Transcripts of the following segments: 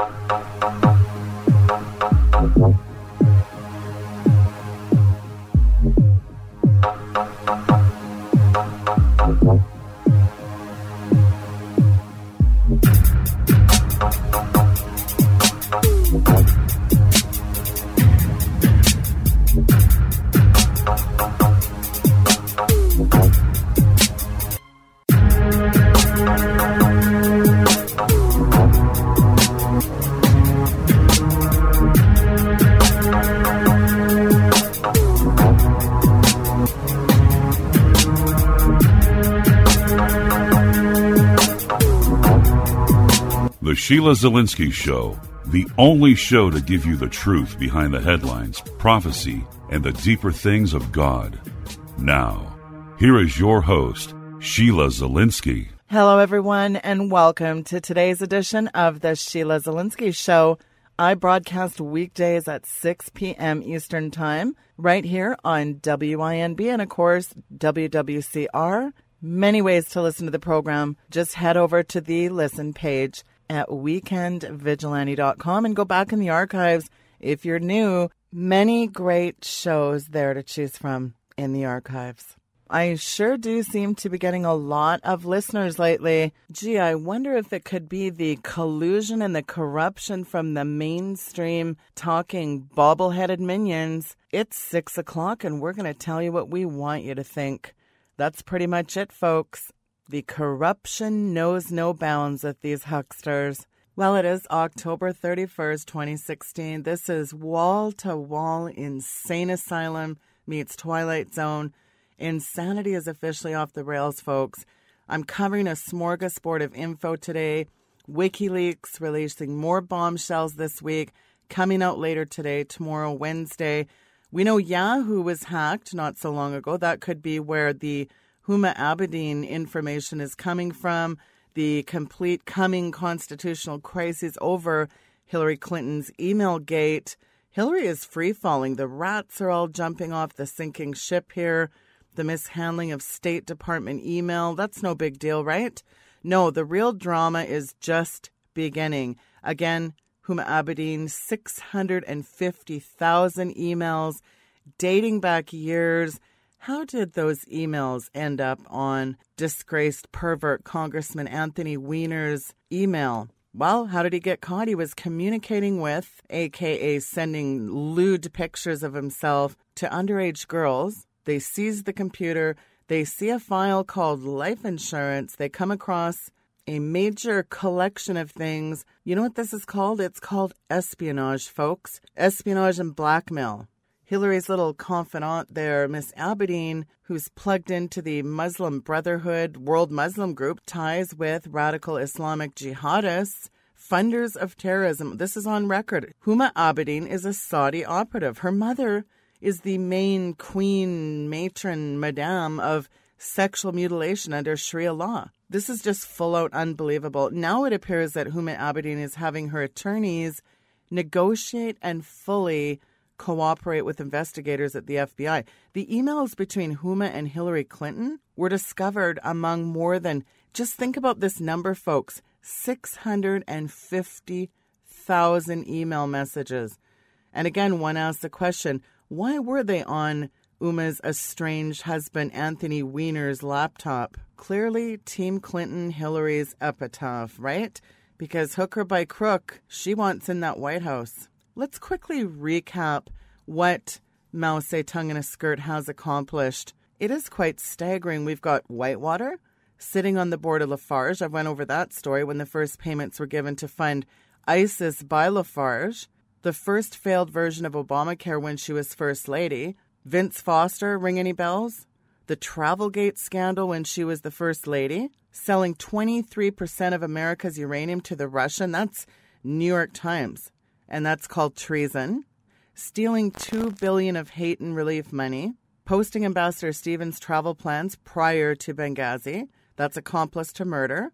Thank you. Sheila Zilinsky Show, the only show to give you the truth behind the headlines, prophecy, and the deeper things of God. Now, here is your host, Sheila Zilinsky. Hello, everyone, and welcome to today's edition of the Sheila Zilinsky Show. I broadcast weekdays at 6 p.m. Eastern Time, right here on WINB and, of course, WWCR. Many ways to listen to the program. Just head over to the listen page at weekendvigilante.com and go back in the archives. If you're new, many great shows there to choose from in the archives. I sure do seem to be getting a lot of listeners lately. Gee, I wonder if it could be the collusion and the corruption from the mainstream talking bobble-headed minions. It's six o'clock and we're going to tell you what we want you to think. That's pretty much it, folks. The corruption knows no bounds at these hucksters. Well, it is October 31st, 2016. This is wall to wall insane asylum meets Twilight Zone. Insanity is officially off the rails, folks. I'm covering a smorgasbord of info today. WikiLeaks releasing more bombshells this week, coming out later today, tomorrow, Wednesday. We know Yahoo was hacked not so long ago. That could be where the Huma Abedin information is coming from. The complete coming constitutional crisis over Hillary Clinton's email gate. Hillary is free falling. The rats are all jumping off the sinking ship here. The mishandling of State Department email. That's no big deal, right? No, the real drama is just beginning. Again, Huma Abedin, 650,000 emails dating back years. How did those emails end up on disgraced pervert Congressman Anthony Weiner's email? Well, how did he get caught? He was communicating with, aka sending lewd pictures of himself to underage girls. They seize the computer. They see a file called life insurance. They come across a major collection of things. You know what this is called? It's called espionage, folks. Espionage and blackmail. Hillary's little confidant there, Miss Abedin, who's plugged into the Muslim Brotherhood World Muslim Group, ties with radical Islamic jihadists, funders of terrorism. This is on record. Huma Abedin is a Saudi operative. Her mother is the main queen, matron, madame of sexual mutilation under Sharia law. This is just full out unbelievable. Now it appears that Huma Abedin is having her attorneys negotiate and fully cooperate with investigators at the FBI. The emails between Huma and Hillary Clinton were discovered among more than, just think about this number, folks 650,000 email messages. And again, one asks the question why were they on Huma's estranged husband Anthony Weiner's laptop? Clearly, Team Clinton Hillary's epitaph, right? Because hooker by crook, she wants in that White House. Let's quickly recap what Mao Zedong in a skirt has accomplished. It is quite staggering. We've got Whitewater sitting on the board of Lafarge. I went over that story when the first payments were given to fund ISIS by Lafarge. The first failed version of Obamacare when she was First Lady. Vince Foster, ring any bells? The Travelgate scandal when she was the First Lady. Selling 23% of America's uranium to the Russian. That's New York Times and that's called treason. Stealing two billion of Haitian relief money, posting Ambassador Stevens' travel plans prior to Benghazi, that's accomplice to murder.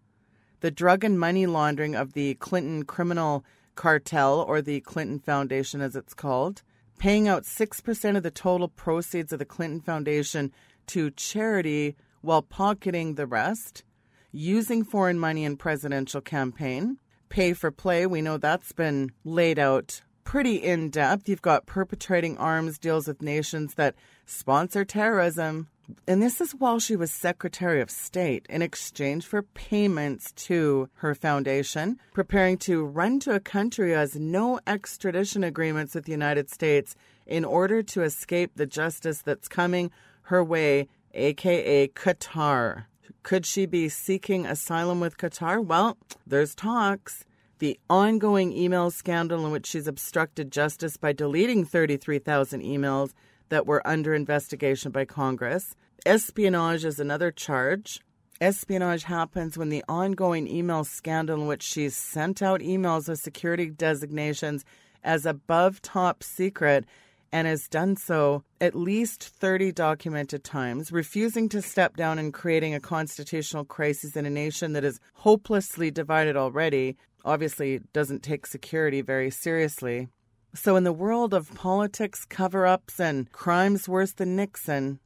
The drug and money laundering of the Clinton criminal cartel, or the Clinton Foundation as it's called, paying out 6% of the total proceeds of the Clinton Foundation to charity while pocketing the rest, using foreign money in presidential campaign, pay for play. We know that's been laid out pretty in depth. You've got perpetrating arms deals with nations that sponsor terrorism. And this is while she was Secretary of State in exchange for payments to her foundation, preparing to run to a country who has no extradition agreements with the United States in order to escape the justice that's coming her way, aka Qatar. Could she be seeking asylum with Qatar? Well, there's talks. The ongoing email scandal in which she's obstructed justice by deleting 33,000 emails that were under investigation by Congress. Espionage is another charge. Espionage happens when the ongoing email scandal in which she's sent out emails with security designations as above top secret and has done so at least 30 documented times, refusing to step down and creating a constitutional crisis in a nation that is hopelessly divided already, obviously doesn't take security very seriously. So, in the world of politics, cover ups, and crimes worse than Nixon,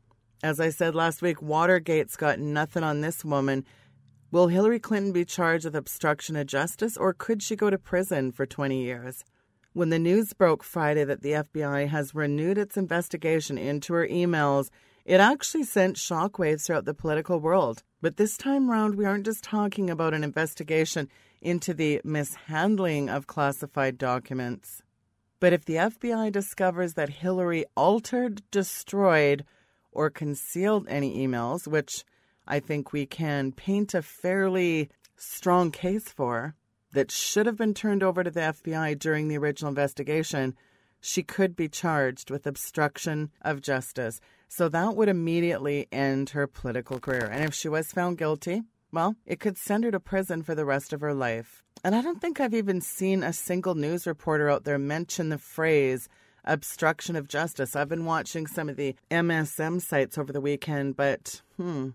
as I said last week, Watergate's got nothing on this woman. Will Hillary Clinton be charged with obstruction of justice, or could she go to prison for 20 years? When the news broke Friday that the FBI has renewed its investigation into her emails, it actually sent shockwaves throughout the political world. But this time round, we aren't just talking about an investigation into the mishandling of classified documents. But if the FBI discovers that Hillary altered, destroyed, or concealed any emails, which I think we can paint a fairly strong case for, that should have been turned over to the FBI during the original investigation, she could be charged with obstruction of justice. So that would immediately end her political career. And if she was found guilty, well, it could send her to prison for the rest of her life. And I don't think I've even seen a single news reporter out there mention the phrase obstruction of justice. I've been watching some of the MSM sites over the weekend, but hmm,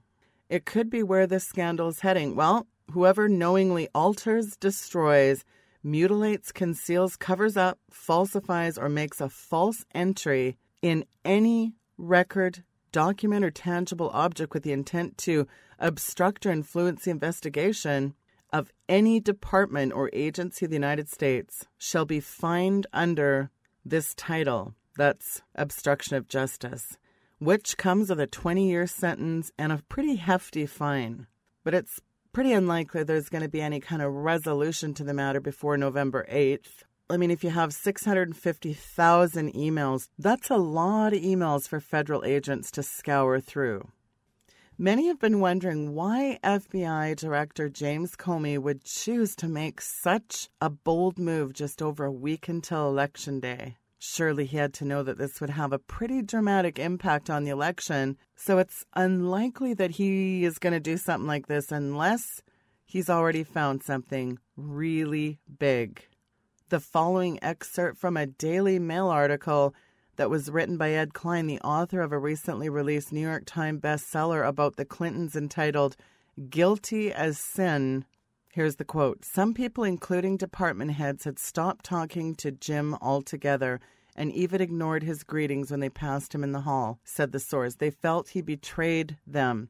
it could be where this scandal is heading. Well, whoever knowingly alters, destroys, mutilates, conceals, covers up, falsifies, or makes a false entry in any record, document, or tangible object with the intent to obstruct or influence the investigation of any department or agency of the United States shall be fined under this title. That's obstruction of justice, which comes with a 20 year sentence and a pretty hefty fine. But it's pretty unlikely there's going to be any kind of resolution to the matter before November 8th. I mean, if you have 650,000 emails, that's a lot of emails for federal agents to scour through. Many have been wondering why FBI Director James Comey would choose to make such a bold move just over a week until Election Day. Surely he had to know that this would have a pretty dramatic impact on the election, so it's unlikely that he is going to do something like this unless he's already found something really big. The following excerpt from a Daily Mail article that was written by Ed Klein, the author of a recently released New York Times bestseller about the Clintons entitled Guilty as Sin. Here's the quote Some people, including department heads, had stopped talking to Jim altogether and even ignored his greetings when they passed him in the hall, said the source. They felt he betrayed them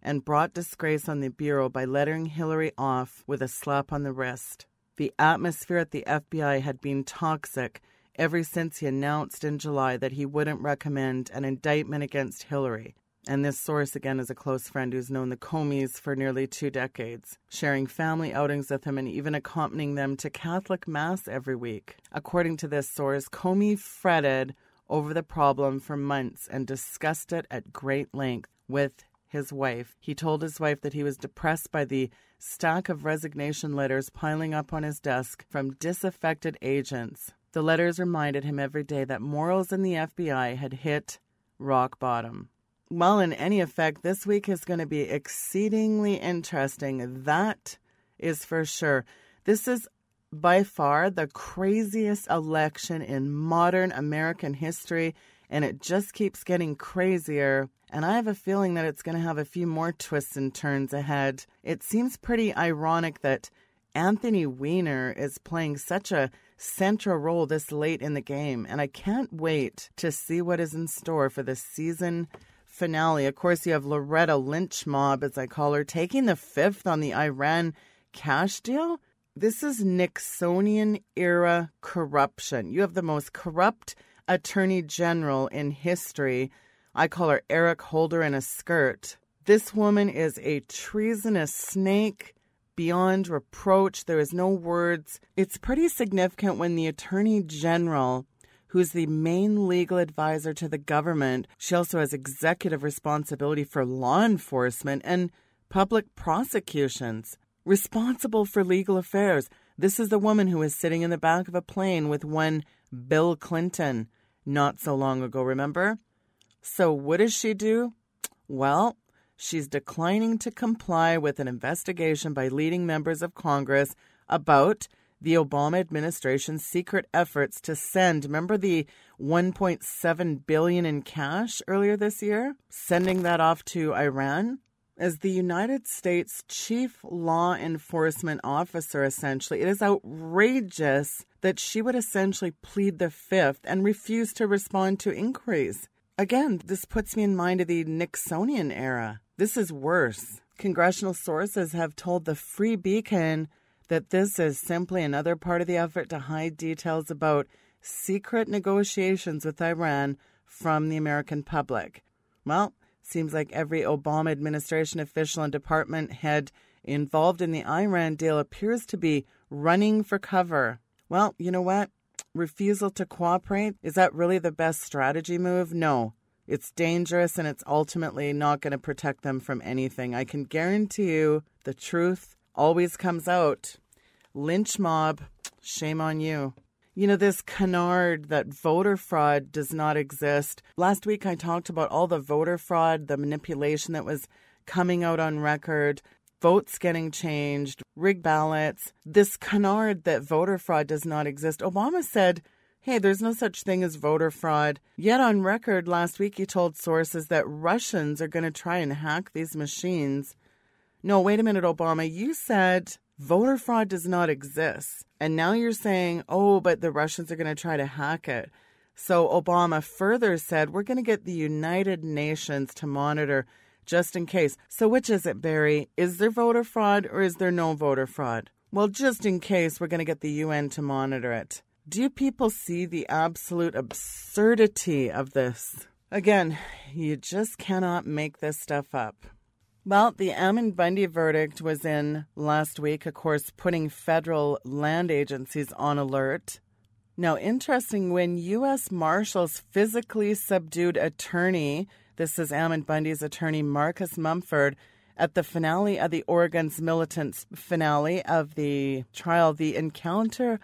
and brought disgrace on the Bureau by letting Hillary off with a slap on the wrist. The atmosphere at the FBI had been toxic ever since he announced in July that he wouldn't recommend an indictment against Hillary. And this source, again, is a close friend who's known the Comeys for nearly two decades, sharing family outings with him and even accompanying them to Catholic Mass every week. According to this source, Comey fretted over the problem for months and discussed it at great length with his wife. He told his wife that he was depressed by the stack of resignation letters piling up on his desk from disaffected agents. The letters reminded him every day that morals in the FBI had hit rock bottom. Well, in any effect, this week is going to be exceedingly interesting. That is for sure. This is by far the craziest election in modern American history, and it just keeps getting crazier. And I have a feeling that it's going to have a few more twists and turns ahead. It seems pretty ironic that Anthony Weiner is playing such a central role this late in the game, and I can't wait to see what is in store for the season finale. Of course, you have Loretta Lynch Mob, as I call her, taking the fifth on the Iran cash deal. This is Nixonian era corruption. You have the most corrupt attorney general in history. I call her Eric Holder in a skirt. This woman is a treasonous snake beyond reproach. There is no words. It's pretty significant when the attorney general who's the main legal advisor to the government. She also has executive responsibility for law enforcement and public prosecutions, responsible for legal affairs. This is the woman who was sitting in the back of a plane with one Bill Clinton not so long ago, remember? So, what does she do? Well, she's declining to comply with an investigation by leading members of Congress about the Obama administration's secret efforts to send remember the 1.7 billion in cash earlier this year? Sending that off to Iran? As the United States chief law enforcement officer essentially it is outrageous that she would essentially plead the fifth and refuse to respond to inquiries. Again this puts me in mind of the Nixonian era. This is worse. Congressional sources have told the Free Beacon that this is simply another part of the effort to hide details about secret negotiations with Iran from the American public. Well, seems like every Obama administration official and department head involved in the Iran deal appears to be running for cover. Well, you know what? Refusal to cooperate, is that really the best strategy move? No. It's dangerous and it's ultimately not going to protect them from anything. I can guarantee you the truth always comes out. Lynch mob, shame on you. You know, this canard that voter fraud does not exist. Last week I talked about all the voter fraud, the manipulation that was coming out on record, votes getting changed, rigged ballots. This canard that voter fraud does not exist. Obama said, hey, there's no such thing as voter fraud. Yet on record last week, he told sources that Russians are going to try and hack these machines. No, wait a minute, Obama. You said voter fraud does not exist. And now you're saying, oh, but the Russians are going to try to hack it. So Obama further said, we're going to get the United Nations to monitor just in case. So which is it, Barry? Is there voter fraud or is there no voter fraud? Well, just in case, we're going to get the UN to monitor it. Do people see the absolute absurdity of this? Again, you just cannot make this stuff up. Well, the Ammon Bundy verdict was in last week, of course, putting federal land agencies on alert. Now, interesting, when U.S. Marshals physically subdued attorney, this is Ammon Bundy's attorney, Marcus Mumford, at the finale of the Oregon's militants finale of the trial, the encounter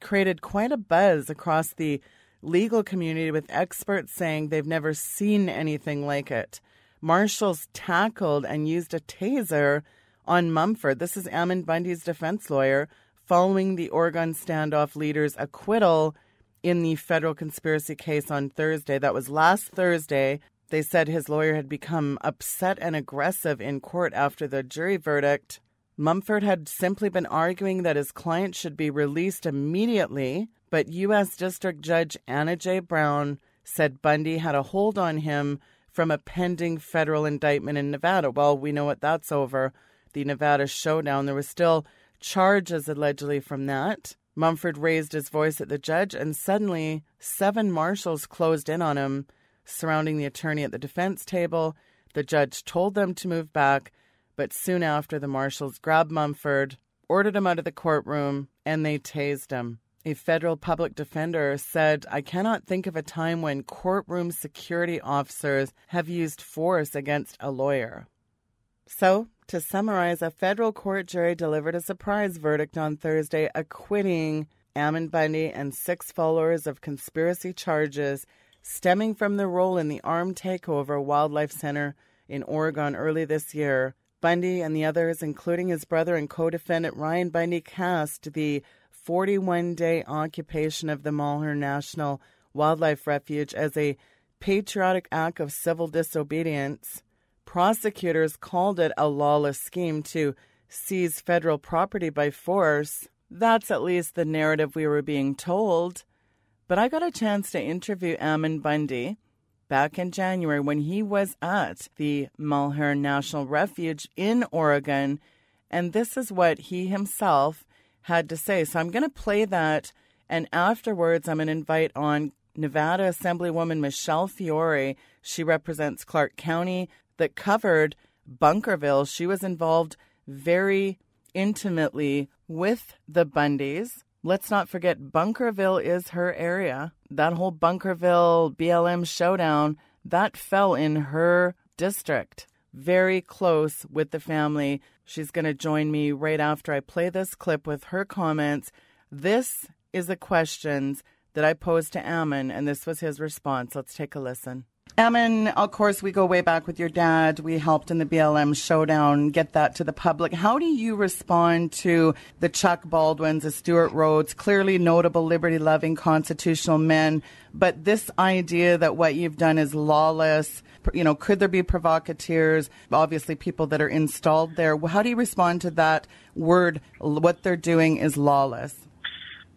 created quite a buzz across the legal community with experts saying they've never seen anything like it. Marshals tackled and used a taser on Mumford. This is Ammon Bundy's defense lawyer following the Oregon standoff leader's acquittal in the federal conspiracy case on Thursday. That was last Thursday. They said his lawyer had become upset and aggressive in court after the jury verdict. Mumford had simply been arguing that his client should be released immediately, but U.S. District Judge Anna J. Brown said Bundy had a hold on him from a pending federal indictment in Nevada. Well, we know what that's over. The Nevada showdown. There were still charges allegedly from that. Mumford raised his voice at the judge, and suddenly seven marshals closed in on him, surrounding the attorney at the defense table. The judge told them to move back, but soon after, the marshals grabbed Mumford, ordered him out of the courtroom, and they tased him. A federal public defender said, I cannot think of a time when courtroom security officers have used force against a lawyer. So, to summarize, a federal court jury delivered a surprise verdict on Thursday acquitting Ammon Bundy and six followers of conspiracy charges stemming from their role in the armed takeover Wildlife Center in Oregon early this year. Bundy and the others, including his brother and co defendant Ryan Bundy, cast the 41 day occupation of the Malheur National Wildlife Refuge as a patriotic act of civil disobedience. Prosecutors called it a lawless scheme to seize federal property by force. That's at least the narrative we were being told. But I got a chance to interview Ammon Bundy back in January when he was at the Malheur National Refuge in Oregon, and this is what he himself had to say. So I'm going to play that. And afterwards, I'm going to invite on Nevada Assemblywoman Michele Fiore. She represents Clark County that covered Bunkerville. She was involved very intimately with the Bundys. Let's not forget, Bunkerville is her area. That whole Bunkerville BLM showdown, that fell in her district. Very close with the family. She's going to join me right after I play this clip with her comments. This is the questions that I posed to Ammon, and this was his response. Let's take a listen. Ammon, of course, we go way back with your dad. We helped in the BLM showdown get that to the public. How do you respond to the Chuck Baldwins, the Stewart Rhodes, clearly notable liberty loving constitutional men, but this idea that what you've done is lawless? You know, could there be provocateurs? Obviously, people that are installed there. How do you respond to that word? What they're doing is lawless.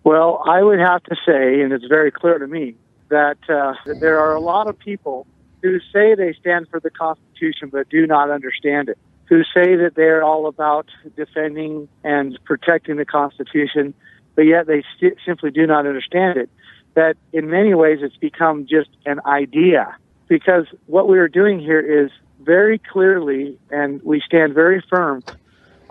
Well, I would have to say, and it's very clear to me, that, uh, there are a lot of people who say they stand for the Constitution but do not understand it, who say that they're all about defending and protecting the Constitution, but yet they st- simply do not understand it. That in many ways it's become just an idea because what we are doing here is very clearly, and we stand very firm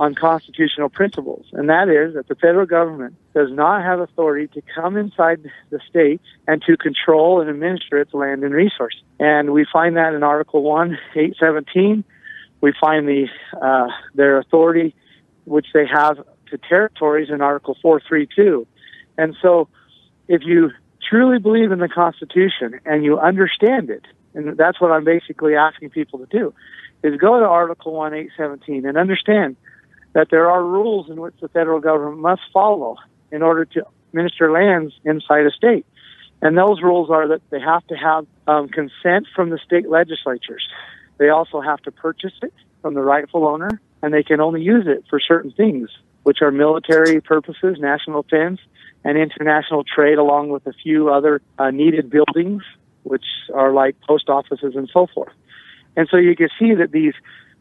on constitutional principles, and that is that the federal government does not have authority to come inside the state and to control and administer its land and resources. And we find that in Article 1, 817. We find the uh, their authority, which they have to territories in Article 432. And so, if you truly believe in the Constitution and you understand it, and that's what I'm basically asking people to do, is go to Article 1, 817 and understand that there are rules in which the federal government must follow in order to minister lands inside a state. And those rules are that they have to have um, consent from the state legislatures. They also have to purchase it from the rightful owner, and they can only use it for certain things, which are military purposes, national defense, and international trade, along with a few other uh, needed buildings, which are like post offices and so forth. And so you can see that these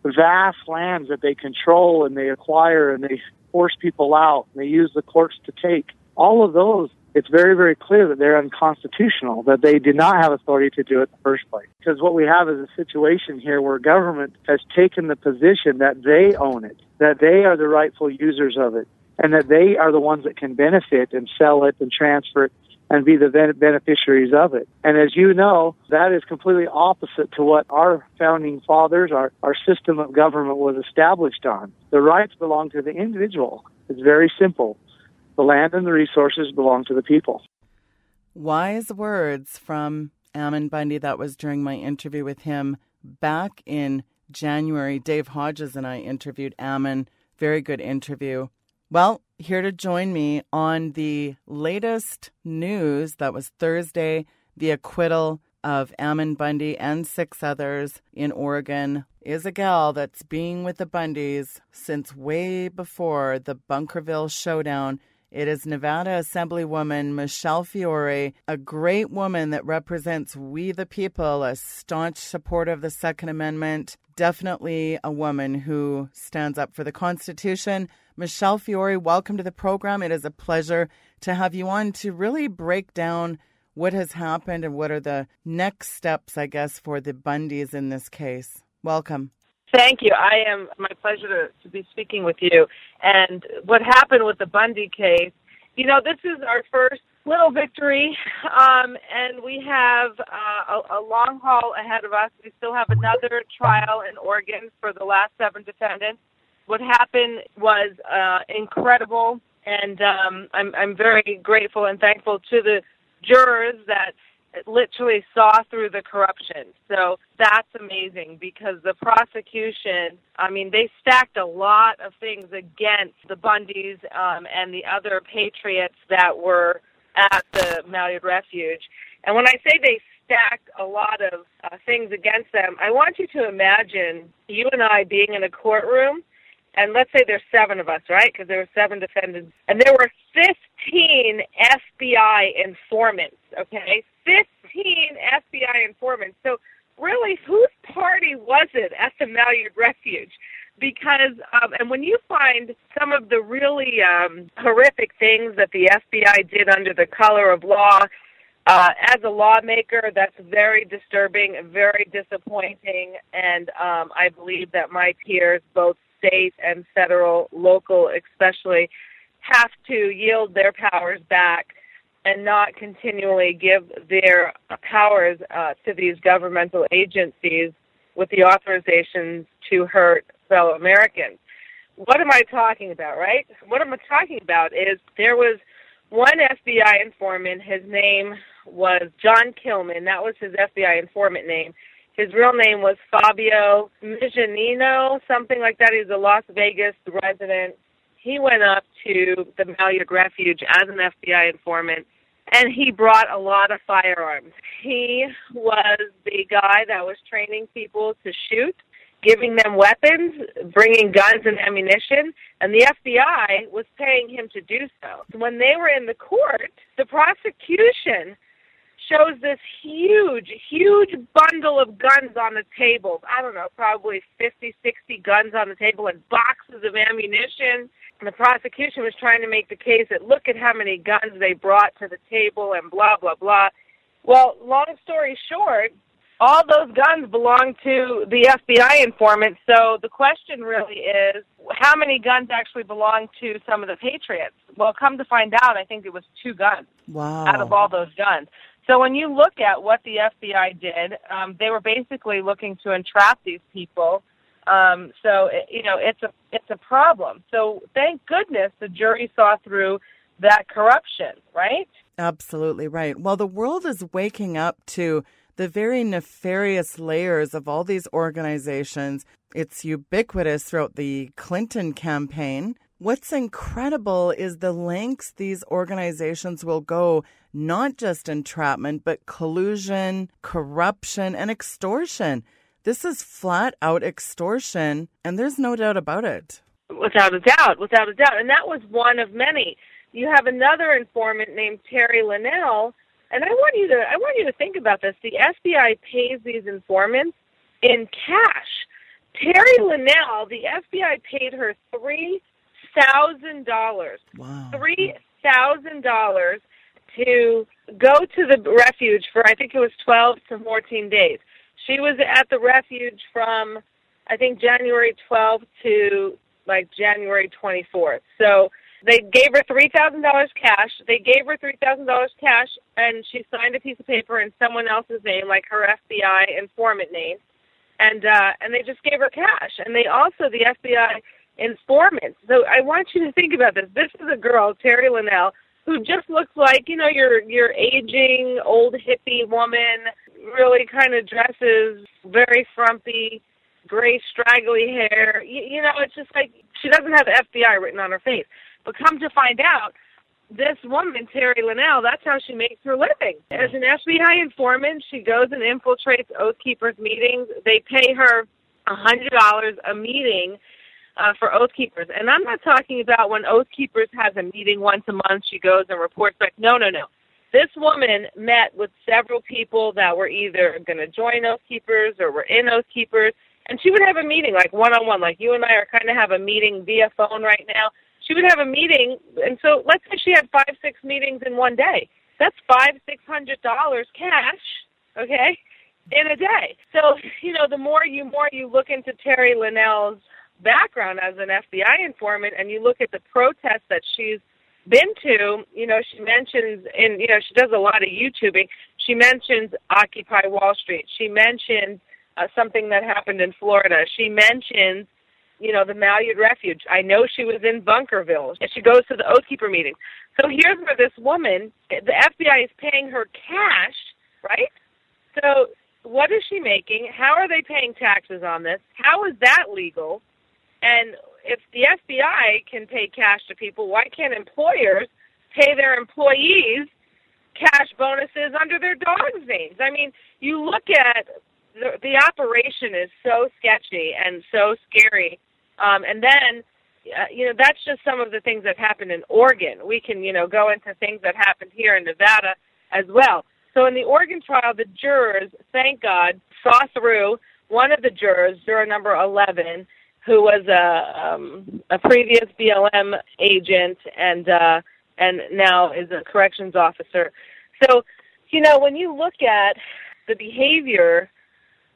vast lands that they control and they acquire and they force people out and they use the courts to take. All of those, it's very, very clear that they're unconstitutional, that they did not have authority to do it in the first place. Because what we have is a situation here where government has taken the position that they own it, that they are the rightful users of it, and that they are the ones that can benefit and sell it and transfer it and be the beneficiaries of it. And as you know, that is completely opposite to what our founding fathers, our, our system of government was established on. The rights belong to the individual. It's very simple. The land and the resources belong to the people. Wise words from Ammon Bundy. That was during my interview with him back in January. Dave Hodges and I interviewed Ammon. Very good interview. Well, here to join me on the latest news that was Thursday, the acquittal of Ammon Bundy and six others in Oregon is a gal that's been with the Bundys since way before the Bunkerville showdown. It is Nevada Assemblywoman Michele Fiore, a great woman that represents we the people, a staunch supporter of the Second Amendment, definitely a woman who stands up for the Constitution Michele Fiore, welcome to the program. It is a pleasure to have you on to really break down what has happened and what are the next steps, I guess, for the Bundys in this case. Welcome. Thank you. I am my pleasure to, to be speaking with you. And what happened with the Bundy case, you know, this is our first little victory, um, and we have uh, a, a long haul ahead of us. We still have another trial in Oregon for the last seven defendants what happened was uh, incredible, and um, I'm, I'm very grateful and thankful to the jurors that literally saw through the corruption. So that's amazing because the prosecution, I mean, they stacked a lot of things against the Bundys um, and the other patriots that were at the Malheur Refuge. And when I say they stacked a lot of uh, things against them, I want you to imagine you and I being in a courtroom and let's say there's seven of us, right? Because there were seven defendants, and there were 15 FBI informants. Okay, 15 FBI informants. So really, whose party was it at the Malheur Refuge? because um, and when you find some of the really um, horrific things that the FBI did under the color of law, uh, as a lawmaker, that's very disturbing, very disappointing, and um, I believe that my peers, both state and federal, local especially, have to yield their powers back and not continually give their powers uh, to these governmental agencies with the authorizations to hurt fellow Americans. What am I talking about, right? What am I'm talking about is there was one FBI informant. His name was John Killman. That was his FBI informant name. His real name was Fabio Mijanino, something like that. He's a Las Vegas resident. He went up to the Malheur Refuge as an FBI informant, and he brought a lot of firearms. He was the guy that was training people to shoot giving them weapons, bringing guns and ammunition, and the FBI was paying him to do so. When they were in the court, the prosecution shows this huge, bundle of guns on the table. I don't know, probably 50, 60 guns on the table and boxes of ammunition. And the prosecution was trying to make the case that look at how many guns they brought to the table and blah, blah, blah. Well, long story short, all those guns belong to the FBI informant. So the question really is how many guns actually belong to some of the Patriots? Well, come to find out, I think it was two guns wow. out of all those guns. So when you look at what the FBI did, um, they were basically looking to entrap these people. Um, so you know it's a it's a problem. So thank goodness the jury saw through that corruption, right? Absolutely right. Well, the world is waking up to the very nefarious layers of all these organizations. It's ubiquitous throughout the Clinton campaign. What's incredible is the lengths these organizations will go, not just entrapment, but collusion, corruption, and extortion. This is flat out extortion, and there's no doubt about it. Without a doubt, without a doubt. And that was one of many. You have another informant named Terri Linnell and I want you to I want you to think about this. The FBI pays these informants in cash. Terri Linnell, the FBI paid her three thousand dollars. Wow. Three thousand dollars to go to the refuge for I think it was twelve to fourteen days. She was at the refuge from I think January twelfth to like January twenty fourth. So they gave her three thousand dollars cash. They gave her three thousand dollars cash, and she signed a piece of paper in someone else's name, like her FBI informant name, and uh, and they just gave her cash. And they also the FBI informant. So I want you to think about this. This is a girl, Terri Linnell, who just looks like you know your your aging old hippie woman. Really kind of dresses very frumpy, gray straggly hair. You, you know, it's just like she doesn't have FBI written on her face. But come to find out, this woman, Terri Linnell, that's how she makes her living. As an FBI informant, she goes and infiltrates Oath Keepers meetings. They pay her a $100 a meeting uh, for Oath Keepers. And I'm not talking about when Oath Keepers has a meeting once a month, she goes and reports back. No, no, no. This woman met with several people that were either going to join Oath Keepers or were in Oath Keepers. And she would have a meeting like one on one, like you and I are kind of have a meeting via phone right now she would have a meeting, and so let's say she had five, six meetings in one day. That's five, six hundred dollars cash, okay, in a day. So you know, the more you more you look into Terri Linnell's background as an FBI informant, and you look at the protests that she's been to, you know, she mentions in, you know, she does a lot of YouTubing. She mentions Occupy Wall Street. She mentions uh, something that happened in Florida. She mentions you know, the Malheur Refuge. I know she was in Bunkerville. And she goes to the Oath Keeper meetings. So here's where this woman, the FBI is paying her cash, right? So what is she making? How are they paying taxes on this? How is that legal? And if the FBI can pay cash to people, why can't employers pay their employees cash bonuses under their dogs' names? I mean, you look at the, the operation is so sketchy and so scary um, and then, uh, you know, that's just some of the things that happened in Oregon. We can, you know, go into things that happened here in Nevada as well. So in the Oregon trial, the jurors, thank God, saw through one of the jurors, juror number 11, who was a um, a previous BLM agent and uh, and now is a corrections officer. So, you know, when you look at the behavior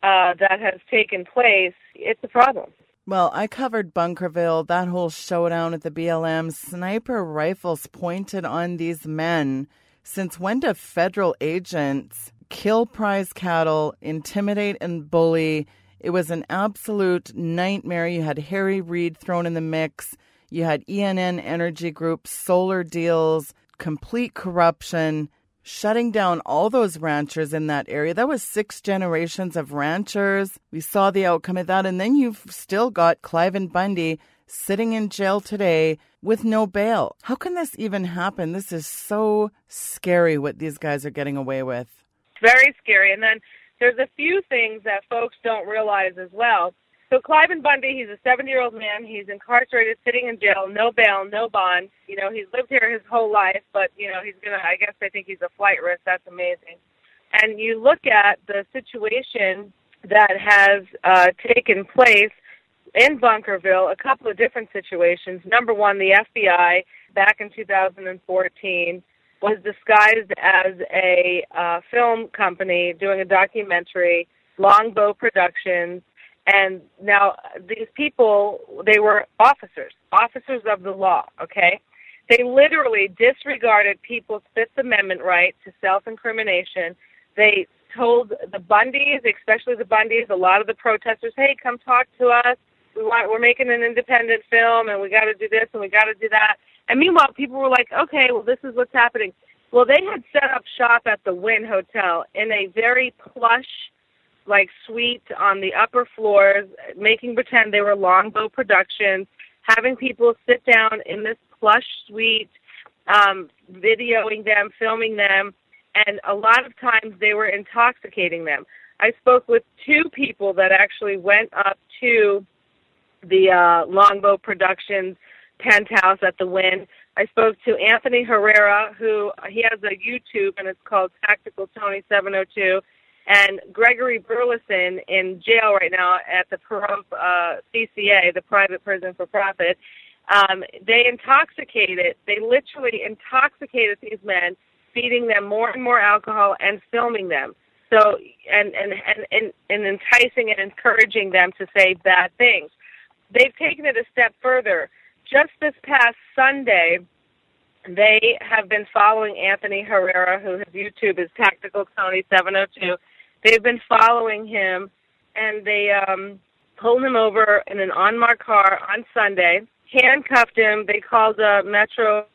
uh, that has taken place, it's a problem. Well, I covered Bunkerville, that whole showdown at the BLM. Sniper rifles pointed on these men. Since when do federal agents kill prize cattle, intimidate and bully? It was an absolute nightmare. You had Harry Reid thrown in the mix. You had ENN Energy Group, solar deals, complete corruption shutting down all those ranchers in that area. That was six generations of ranchers. We saw the outcome of that. And then you've still got Cliven Bundy sitting in jail today with no bail. How can this even happen? This is so scary what these guys are getting away with. Very scary. And then there's a few things that folks don't realize as well. So Cliven Bundy, he's a 70-year-old man. He's incarcerated, sitting in jail, no bail, no bond. You know, he's lived here his whole life, but you know, he's gonna. I guess I think he's a flight risk. That's amazing. And you look at the situation that has uh, taken place in Bunkerville, a couple of different situations. Number one, the FBI back in 2014 was disguised as a uh, film company doing a documentary, Longbow Productions and now these people, they were officers, officers of the law, okay? They literally disregarded people's Fifth Amendment right to self-incrimination. They told the Bundys, especially the Bundys, a lot of the protesters, hey, come talk to us. We want, we're making an independent film and we got to do this and we got to do that. And meanwhile, people were like, okay, well, this is what's happening. Well, they had set up shop at the Wynn Hotel in a very plush, like suite on the upper floors, making pretend they were Longbow Productions, having people sit down in this plush suite, um, videoing them, filming them, and a lot of times they were intoxicating them. I spoke with two people that actually went up to the uh, Longbow Productions penthouse at the Wynn. I spoke to Anthony Herrera, who he has a YouTube and it's called Tactical Tony 702 and Gregory Burleson in jail right now at the uh, CCA, the private prison for profit. Um, they intoxicated, they literally intoxicated these men, feeding them more and more alcohol and filming them. So, and, and, and, and, and enticing and encouraging them to say bad things. They've taken it a step further. Just this past Sunday, they have been following Anthony Herrera, who his YouTube is Tactical Tony 702 They've been following him, and they um, pulled him over in an unmarked car on Sunday, handcuffed him. They called a Metro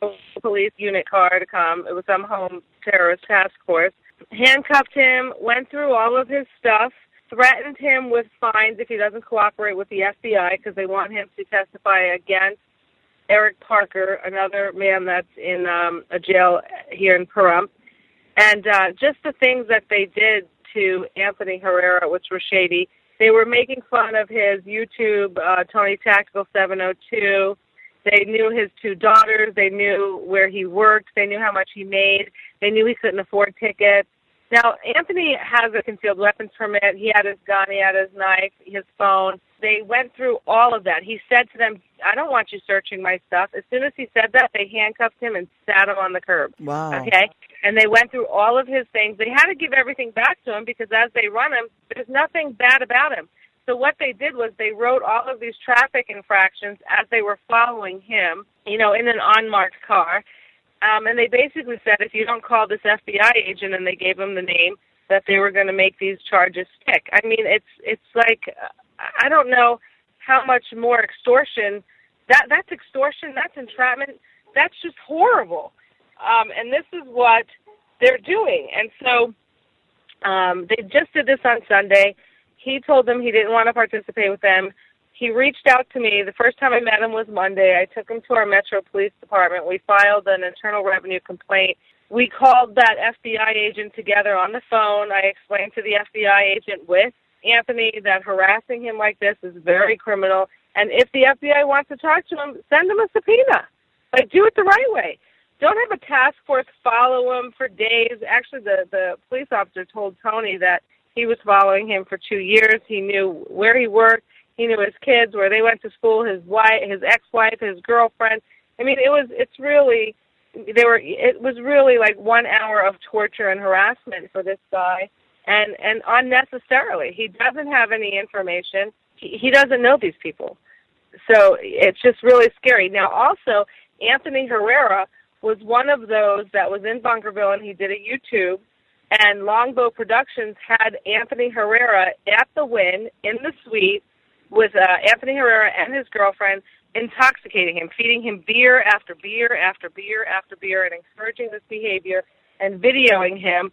Police unit car to come. It was some home terrorist task force. Handcuffed him, went through all of his stuff, threatened him with fines if he doesn't cooperate with the FBI because they want him to testify against Eric Parker, another man that's in um, a jail here in Pahrump. And uh, just the things that they did to Anthony Herrera, which was shady. They were making fun of his YouTube, uh, Tony Tactical 702. They knew his two daughters. They knew where he worked. They knew how much he made. They knew he couldn't afford tickets. Now, Anthony has a concealed weapons permit. He had his gun, he had his knife, his phone. They went through all of that. He said to them, I don't want you searching my stuff. As soon as he said that, they handcuffed him and sat him on the curb. Wow. Okay? And they went through all of his things. They had to give everything back to him because as they run him, there's nothing bad about him. So what they did was they wrote all of these traffic infractions as they were following him, you know, in an unmarked car. Um, and they basically said, if you don't call this FBI agent, and they gave him the name, that they were going to make these charges stick. I mean, it's it's like I don't know how much more extortion. That that's extortion. That's entrapment. That's just horrible. Um, and this is what they're doing. And so um, they just did this on Sunday. He told them he didn't want to participate with them he reached out to me. The first time I met him was Monday. I took him to our Metro Police Department. We filed an internal revenue complaint. We called that FBI agent together on the phone. I explained to the FBI agent with Anthony that harassing him like this is very criminal. And if the FBI wants to talk to him, send him a subpoena. Like, do it the right way. Don't have a task force follow him for days. Actually, the, the police officer told Tony that he was following him for two years. He knew where he worked He knew his kids, where they went to school, his wife, his ex-wife, his girlfriend. I mean, it was it's really they were it was really like one hour of torture and harassment for this guy and and unnecessarily. He doesn't have any information. He, he doesn't know these people. So it's just really scary. Now also anthony herrera was one of those that was in bunkerville and he did a youtube and longbow productions had anthony herrera at the win in the suite with uh, anthony herrera and his girlfriend intoxicating him, feeding him beer after beer after beer after beer, and encouraging this behavior and videoing him.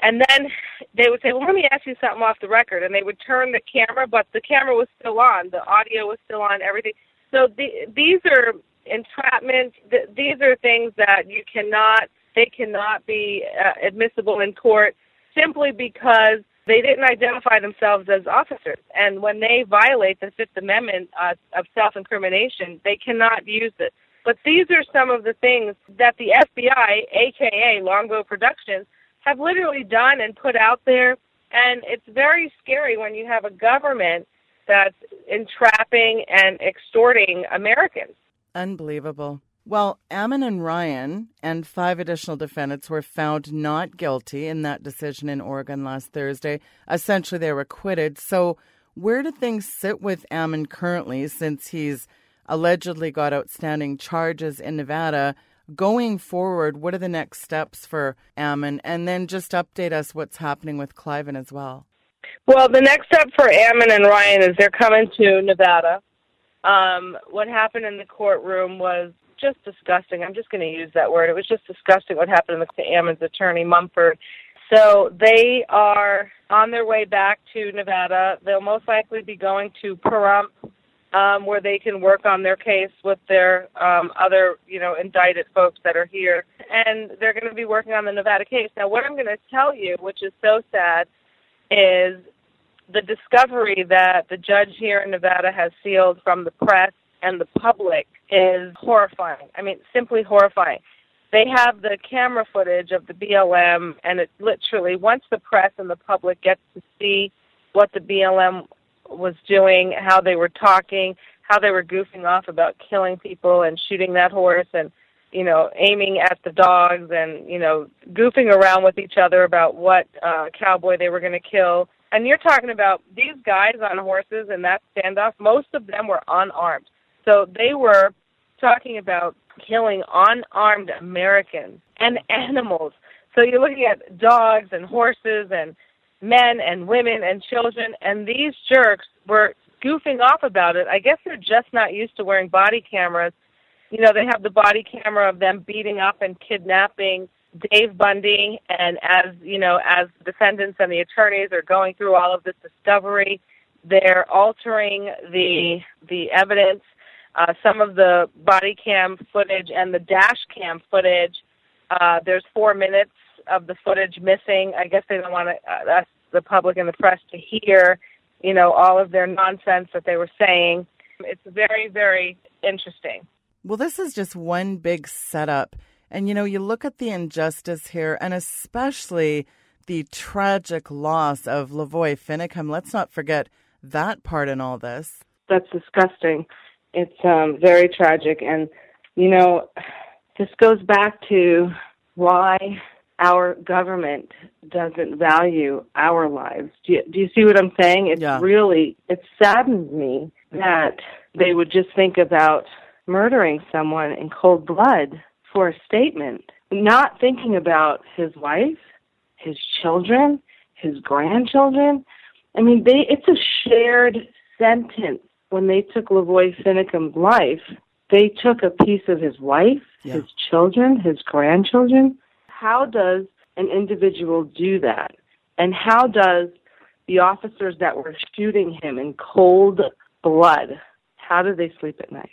And then they would say, "Well, let me ask you something off the record," and they would turn the camera, but the camera was still on, the audio was still on, everything. So the, these are entrapment. The, these are things that you cannot, they cannot be uh, admissible in court simply because they didn't identify themselves as officers. And when they violate the Fifth Amendment uh, of self incrimination, they cannot use it. But these are some of the things that the FBI, aka Longbow Productions, have literally done and put out there. And it's very scary when you have a government that's entrapping and extorting Americans. Unbelievable. Well, Ammon and Ryan and five additional defendants were found not guilty in that decision in Oregon last Thursday. Essentially, they were acquitted. So, where do things sit with Ammon currently since he's allegedly got outstanding charges in Nevada? Going forward, what are the next steps for Ammon? And then just update us what's happening with Cliven as well. Well, the next step for Ammon and Ryan is they're coming to Nevada. Um, what happened in the courtroom was just disgusting. I'm just going to use that word. It was just disgusting what happened to Ammon's attorney, Mumford. So they are on their way back to Nevada. They'll most likely be going to Pahrump, um, where they can work on their case with their um, other, you know, indicted folks that are here. And they're going to be working on the Nevada case. Now, what I'm going to tell you, which is so sad, is the discovery that the judge here in Nevada has sealed from the press and the public is horrifying. I mean, simply horrifying. They have the camera footage of the BLM, and it literally, once the press and the public gets to see what the BLM was doing, how they were talking, how they were goofing off about killing people and shooting that horse and you know aiming at the dogs and you know goofing around with each other about what uh cowboy they were going to kill and you're talking about these guys on horses in that standoff most of them were unarmed so they were talking about killing unarmed Americans and animals. So you're looking at dogs and horses and men and women and children, and these jerks were goofing off about it. I guess they're just not used to wearing body cameras. You know, they have the body camera of them beating up and kidnapping Dave Bundy, and as you know, as defendants and the attorneys are going through all of this discovery, they're altering the the evidence uh, some of the body cam footage and the dash cam footage. Uh, there's four minutes of the footage missing. I guess they don't want to, uh, us, the public and the press, to hear, you know, all of their nonsense that they were saying. It's very, very interesting. Well, this is just one big setup. And, you know, you look at the injustice here, and especially the tragic loss of Lavoy Finicum. Let's not forget that part in all this. That's disgusting it's um, very tragic, and you know, this goes back to why our government doesn't value our lives. Do you, do you see what I'm saying? It's yeah. really it saddens me that they would just think about murdering someone in cold blood for a statement, not thinking about his wife, his children, his grandchildren. I mean, they it's a shared sentence when they took Lavoy Finicum's life, they took a piece of his wife, yeah. his children, his grandchildren. How does an individual do that? And how does the officers that were shooting him in cold blood, how do they sleep at night?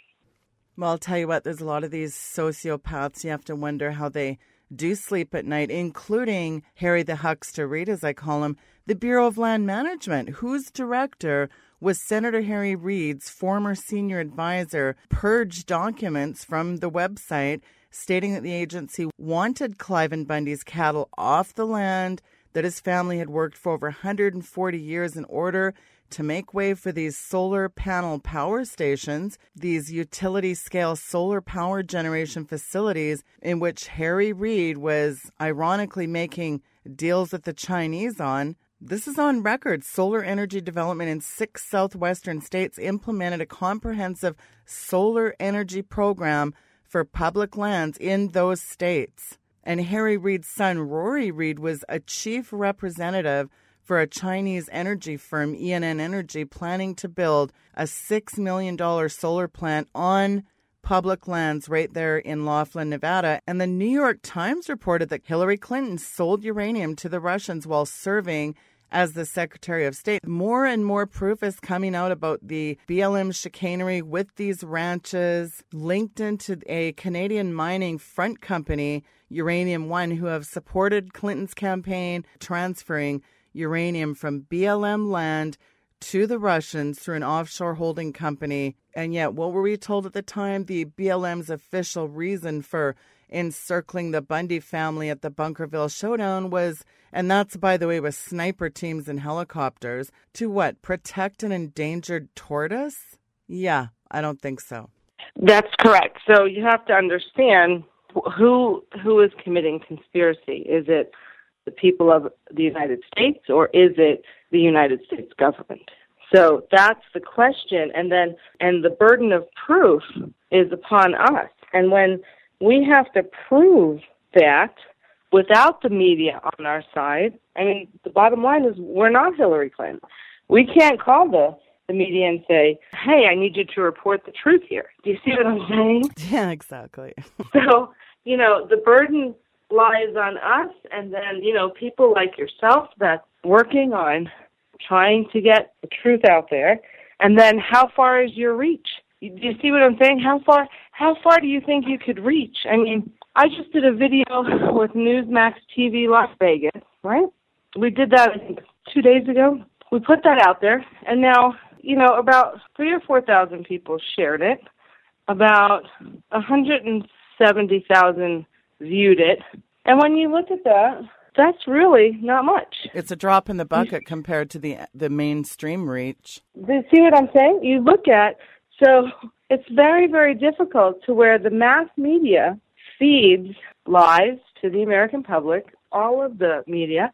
Well, I'll tell you what, there's a lot of these sociopaths. You have to wonder how they do sleep at night, including Harry the Huckster Reid, as I call him, the Bureau of Land Management, whose director was Senator Harry Reid's former senior advisor, purged documents from the website stating that the agency wanted Cliven Bundy's cattle off the land that his family had worked for over 140 years in order to make way for these solar panel power stations, these utility scale solar power generation facilities in which Harry Reid was ironically making deals with the Chinese on. This is on record. Solar energy development in six southwestern states implemented a comprehensive solar energy program for public lands in those states. And Harry Reid's son, Rory Reid, was a chief representative for a Chinese energy firm, ENN Energy, planning to build a $6 million solar plant on public lands right there in Laughlin, Nevada. And the New York Times reported that Hillary Clinton sold uranium to the Russians while serving as the Secretary of State. More and more proof is coming out about the BLM chicanery with these ranches linked into a Canadian mining front company, Uranium One, who have supported Clinton's campaign transferring uranium from BLM land to the Russians through an offshore holding company. And yet, what were we told at the time? The BLM's official reason for encircling the Bundy family at the Bunkerville showdown was, and that's by the way, with sniper teams and helicopters, to what? Protect an endangered tortoise? Yeah, I don't think so. That's correct. So you have to understand who who is committing conspiracy. Is it the people of the United States or is it the United States government? So that's the question. And then, and the burden of proof is upon us. And when we have to prove that without the media on our side, I mean, the bottom line is we're not Hillary Clinton. We can't call the, the media and say, hey, I need you to report the truth here. Do you see what I'm saying? Yeah, exactly. so, you know, the burden lies on us and then, you know, people like yourself that's working on trying to get the truth out there. And then how far is your reach? Do you see what I'm saying? How far how far do you think you could reach? I mean, I just did a video with Newsmax TV Las Vegas, right? We did that I think 2 days ago. We put that out there and now, you know, about 3 or 4,000 people shared it. About a 170,000 viewed it. And when you look at that, that's really not much. It's a drop in the bucket compared to the the mainstream reach. You see what I'm saying? You look at so it's very very difficult to where the mass media feeds lies to the American public, all of the media,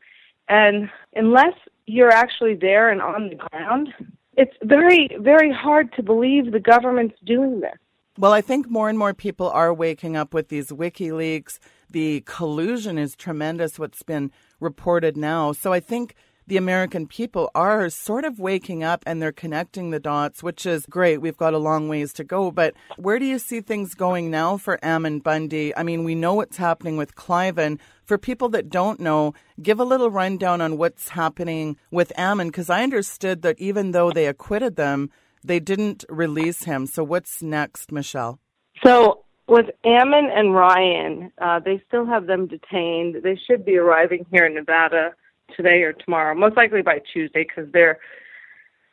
and unless you're actually there and on the ground, it's very very hard to believe the government's doing this. Well, I think more and more people are waking up with these WikiLeaks. The collusion is tremendous, what's been reported now. So I think the American people are sort of waking up and they're connecting the dots, which is great. We've got a long ways to go. But where do you see things going now for Ammon Bundy? I mean, we know what's happening with Cliven. For people that don't know, give a little rundown on what's happening with Ammon, because I understood that even though they acquitted them, they didn't release him. So what's next, Michele? So with Ammon and Ryan, uh, they still have them detained. They should be arriving here in Nevada today or tomorrow, most likely by Tuesday, because their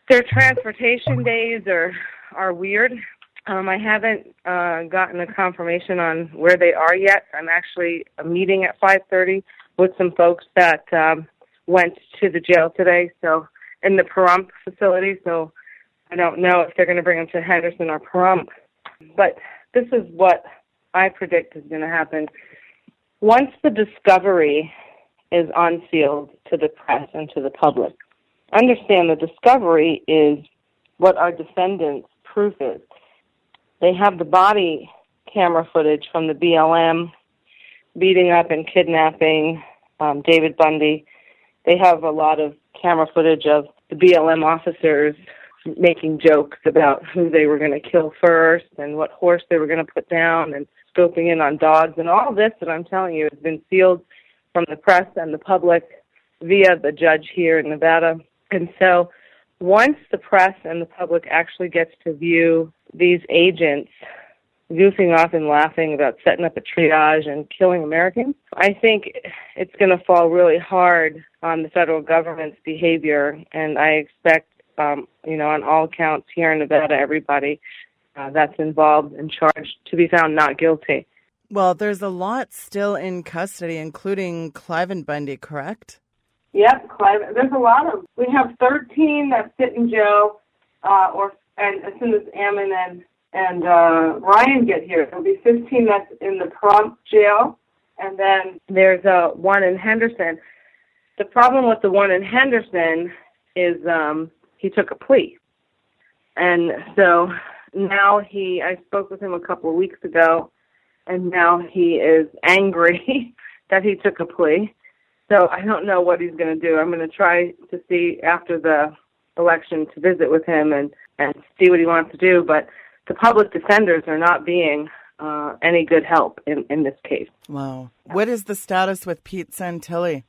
their transportation days are are weird. Um, I haven't uh, gotten a confirmation on where they are yet. I'm actually meeting at 5:30 with some folks that um, went to the jail today, so in the Pahrump facility. So I don't know if they're going to bring them to Henderson or Pahrump, but this is what I predict is going to happen. Once the discovery is unsealed to the press and to the public, understand the discovery is what our defendants' proof is. They have the body camera footage from the BLM beating up and kidnapping um, David Bundy. They have a lot of camera footage of the BLM officers making jokes about who they were going to kill first and what horse they were going to put down and scoping in on dogs and all this that I'm telling you has been sealed from the press and the public via the judge here in Nevada. And so once the press and the public actually gets to view these agents goofing off and laughing about setting up a triage and killing Americans, I think it's going to fall really hard on the federal government's behavior. And I expect um, you know, on all counts here in Nevada, everybody uh, that's involved and charged to be found not guilty. Well, there's a lot still in custody, including Cliven Bundy, correct? Yep, Clive. There's a lot of. We have 13 that sit in jail, uh, or and as soon as Ammon and and uh, Ryan get here, there'll be 15 that's in the Pahrump jail, and then there's uh, one in Henderson. The problem with the one in Henderson is um, he took a plea, and so now he. I spoke with him a couple of weeks ago, and now he is angry that he took a plea. So I don't know what he's going to do. I'm going to try to see after the election to visit with him and and see what he wants to do. But the public defenders are not being uh, any good help in in this case. Wow. What is the status with Pete Santilli?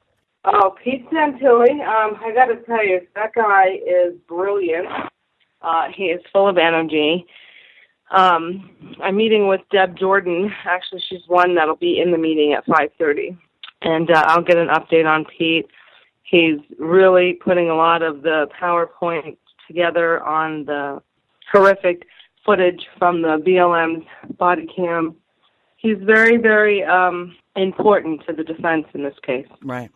Oh, Pete Santilli. Um, I got to tell you, that guy is brilliant. Uh, he is full of energy. Um, I'm meeting with Deb Jordan. Actually, she's one that'll be in the meeting at 5:30, and uh, I'll get an update on Pete. He's really putting a lot of the PowerPoint together on the horrific footage from the BLM's body cam. He's very, very um, important to the defense in this case. Right.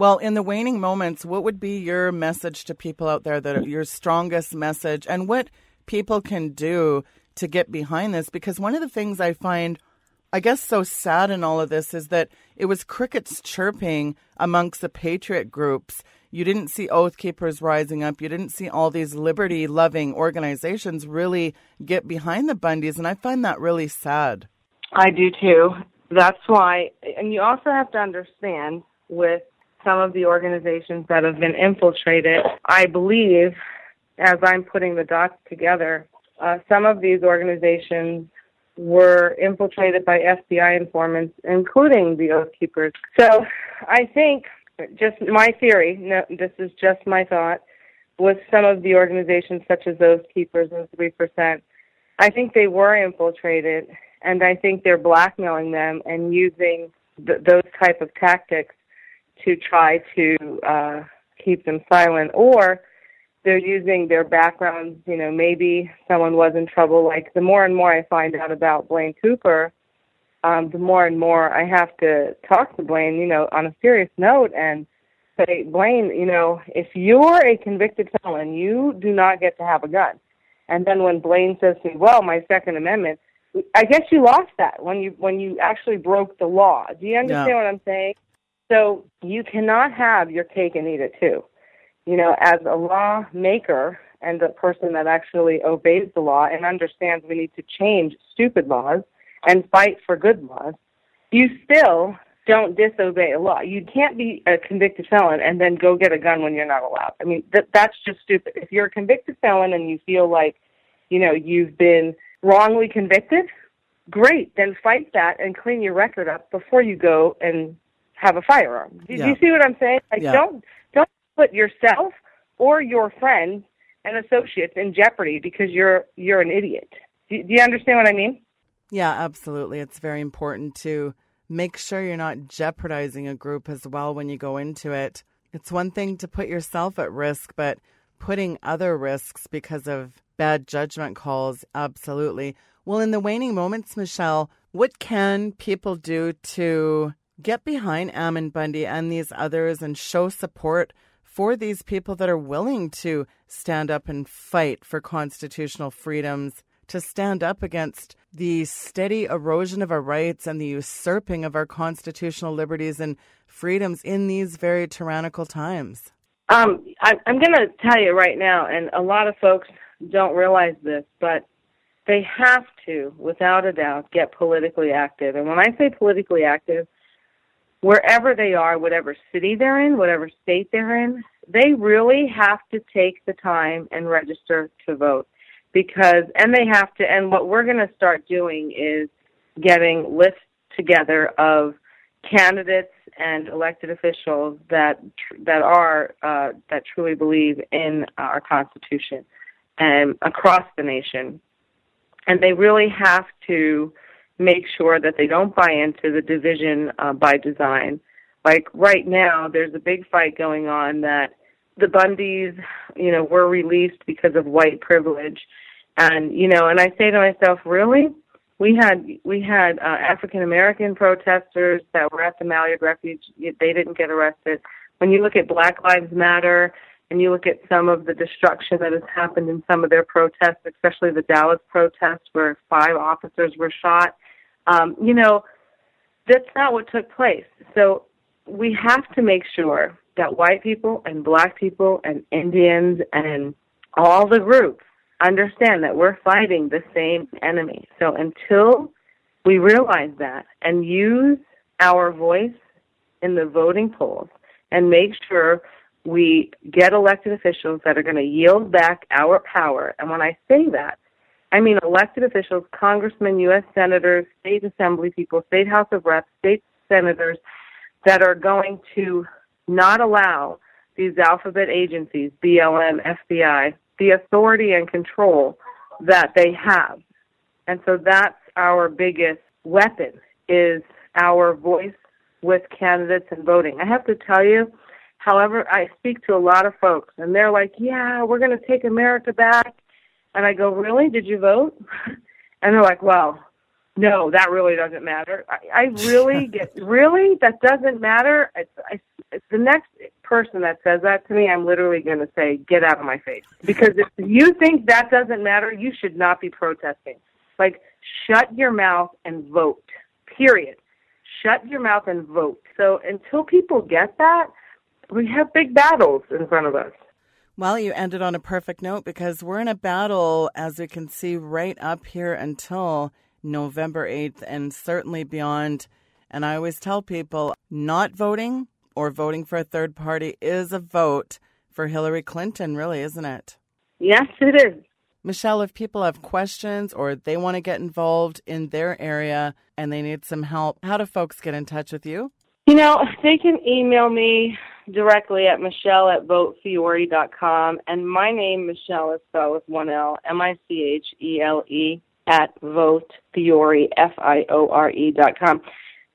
Well, in the waning moments, what would be your message to people out there that your strongest message and what people can do to get behind this? Because one of the things I find, I guess, so sad in all of this is that it was crickets chirping amongst the patriot groups. You didn't see Oath Keepers rising up. You didn't see all these liberty loving organizations really get behind the Bundys. And I find that really sad. I do too. That's why, and you also have to understand with some of the organizations that have been infiltrated, I believe, as I'm putting the dots together, uh, some of these organizations were infiltrated by FBI informants, including the Oath Keepers. So I think, just my theory, no, this is just my thought, with some of the organizations such as Oath Keepers and 3%, I think they were infiltrated, and I think they're blackmailing them and using th- those type of tactics to try to uh, keep them silent, or they're using their backgrounds. You know, maybe someone was in trouble. Like the more and more I find out about Blaine Cooper, um, the more and more I have to talk to Blaine. You know, on a serious note and say, Blaine, you know, if you're a convicted felon, you do not get to have a gun. And then when Blaine says to me, "Well, my Second Amendment," I guess you lost that when you when you actually broke the law. Do you understand Yeah. what I'm saying? So you cannot have your cake and eat it too. You know, as a lawmaker and a person that actually obeys the law and understands we need to change stupid laws and fight for good laws, you still don't disobey a law. You can't be a convicted felon and then go get a gun when you're not allowed. I mean, that that's just stupid. If you're a convicted felon and you feel like, you know, you've been wrongly convicted, great. Then fight that and clean your record up before you go and have a firearm. Do, do Yeah. you see what I'm saying? Like, Yeah. don't don't put yourself or your friends and associates in jeopardy because you're you're an idiot. Do, do you understand what I mean? Yeah, absolutely. It's very important to make sure you're not jeopardizing a group as well when you go into it. It's one thing to put yourself at risk, but putting other risks because of bad judgment calls, absolutely. Well, in the waning moments, Michele, what can people do to get behind Ammon Bundy and these others and show support for these people that are willing to stand up and fight for constitutional freedoms, to stand up against the steady erosion of our rights and the usurping of our constitutional liberties and freedoms in these very tyrannical times? Um, I, I'm going to tell you right now, and a lot of folks don't realize this, but they have to, without a doubt, get politically active. And when I say politically active, wherever they are, whatever city they're in, whatever state they're in, they really have to take the time and register to vote. Because, and they have to, and what we're going to start doing is getting lists together of candidates and elected officials that that are uh, that truly believe in our Constitution and across the nation, and they really have to make sure that they don't buy into the division uh, by design. Like right now, there's a big fight going on that the Bundys, you know, were released because of white privilege, and you know, and I say to myself, really? We had we had uh, African American protesters that were at the Malheur Refuge. They didn't get arrested. when you look at Black Lives Matter and you look at some of the destruction that has happened in some of their protests, especially the Dallas protests where five officers were shot, um, you know, that's not what took place. So we have to make sure that white people and black people and Indians and all the groups understand that we're fighting the same enemy. So until we realize that and use our voice in the voting polls and make sure we get elected officials that are going to yield back our power. And when I say that, I mean elected officials, congressmen, U.S. senators, state assembly people, state house of reps, state senators that are going to not allow these alphabet agencies, BLM, FBI, the authority and control that they have. And so that's our biggest weapon is our voice with candidates and voting. I have to tell you, however, I speak to a lot of folks and they're like, "Yeah, we're going to take America back." And I go, "Really? Did you vote?" And they're like, "Well, no, that really doesn't matter. I, I really get really that doesn't matter. I, it's the next person that says that to me, I'm literally going to say, "Get out of my face!" Because if you think that doesn't matter, you should not be protesting. Like, shut your mouth and vote. Period. Shut your mouth and vote. So until people get that, we have big battles in front of us. Well, you ended on a perfect note because we're in a battle, as we can see, right up here until November 8th and certainly beyond. And I always tell people not voting or voting for a third party is a vote for Hillary Clinton, really, isn't it? Yes, it is. Michele, if people have questions or they want to get involved in their area and they need some help, how do folks get in touch with you? You know, they can email me directly at michele at votefiore.com. And my name, Michele, is spelled with one L, M I C H E L E, at votefiore, F-I-O-R-E dot com.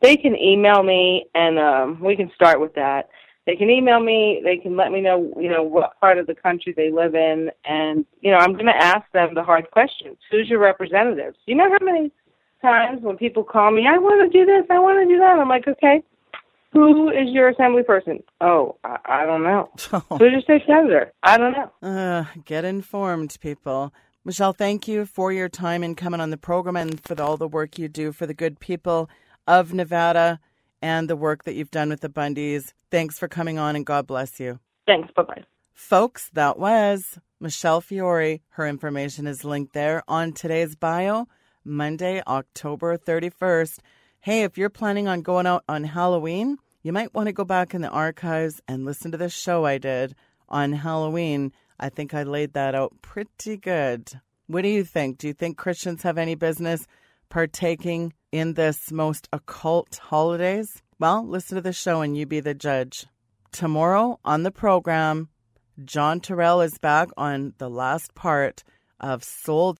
They can email me, and um, we can start with that. They can email me. They can let me know, you know, what part of the country they live in, and you know, I'm going to ask them the hard questions. Who's your representatives? You know how many times when people call me, I want to do this, I want to do that. I'm like, okay, who is your assembly person? Oh, I, I don't know. Who's your state senator? I don't know. Uh, get informed, people. Michele, thank you for your time and coming on the program and for the, all the work you do for the good people of Nevada and the work that you've done with the Bundys. Thanks for coming on and God bless you. Thanks. Bye bye. Folks, that was Michele Fiore. Her information is linked there on today's bio, Monday, October 31st. Hey, if you're planning on going out on Halloween, you might want to go back in the archives and listen to the show I did on Halloween I think I laid that out pretty good. What do you think? Do you think Christians have any business partaking in this most occult holidays? Well, listen to the show and you be the judge. Tomorrow on the program, John Terrell is back on the last part of Soul